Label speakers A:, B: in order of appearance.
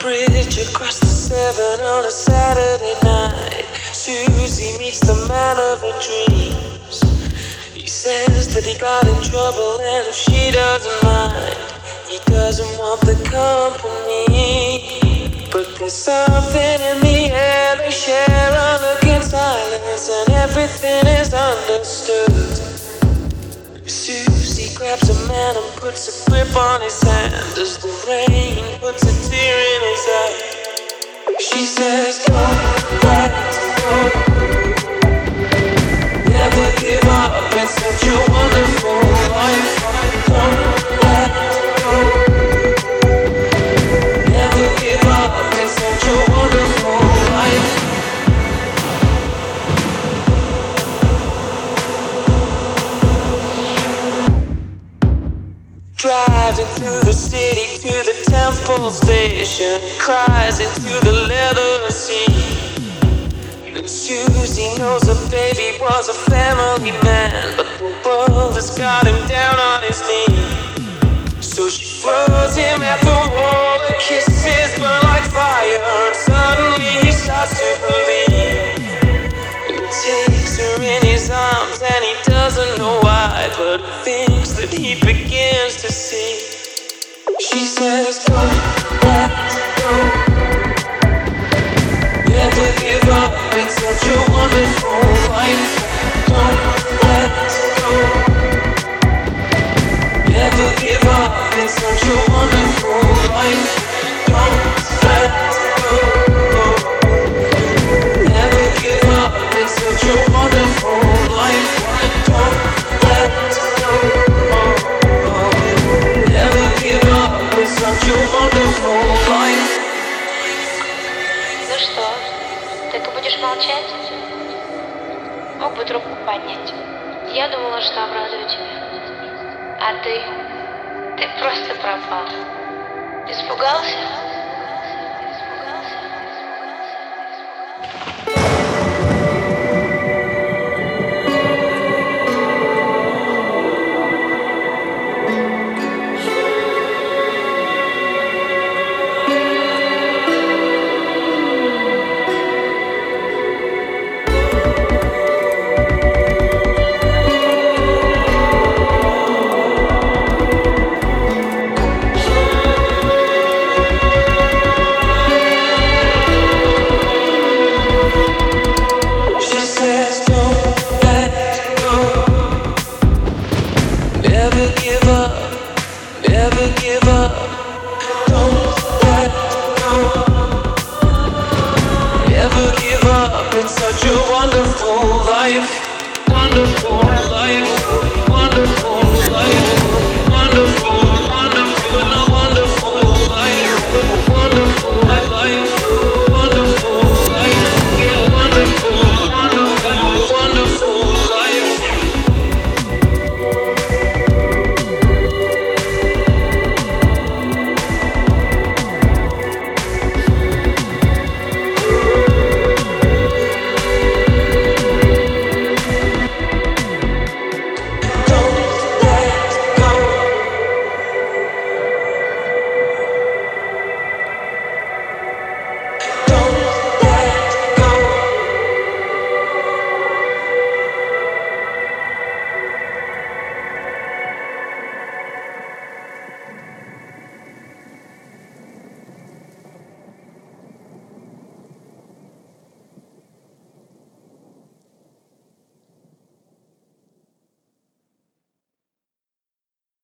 A: bridge across the seven on a Saturday night. Susie meets the man of her dreams. He says that he got in trouble and if she doesn't mind, he doesn't want the company. But there's something in the air they share a look in silence and everything is understood. Susie grabs a man and puts a grip on his hand puts a tear in his eye. She says, Go, let go. Oh. Never give up, it's such a temple station, cries into the leather seat. And Susie knows her baby was a family man, but the world has got him down on his knee. So she throws him at the wall, the kisses burn like fire, and suddenly he starts to believe. He takes her in his arms and he doesn't know why, but thinks that he begins to see. She says, Go,
B: будешь молчать? Мог бы трубку поднять. Я думала, что обрадую тебя. А ты? Ты просто пропал. Испугался?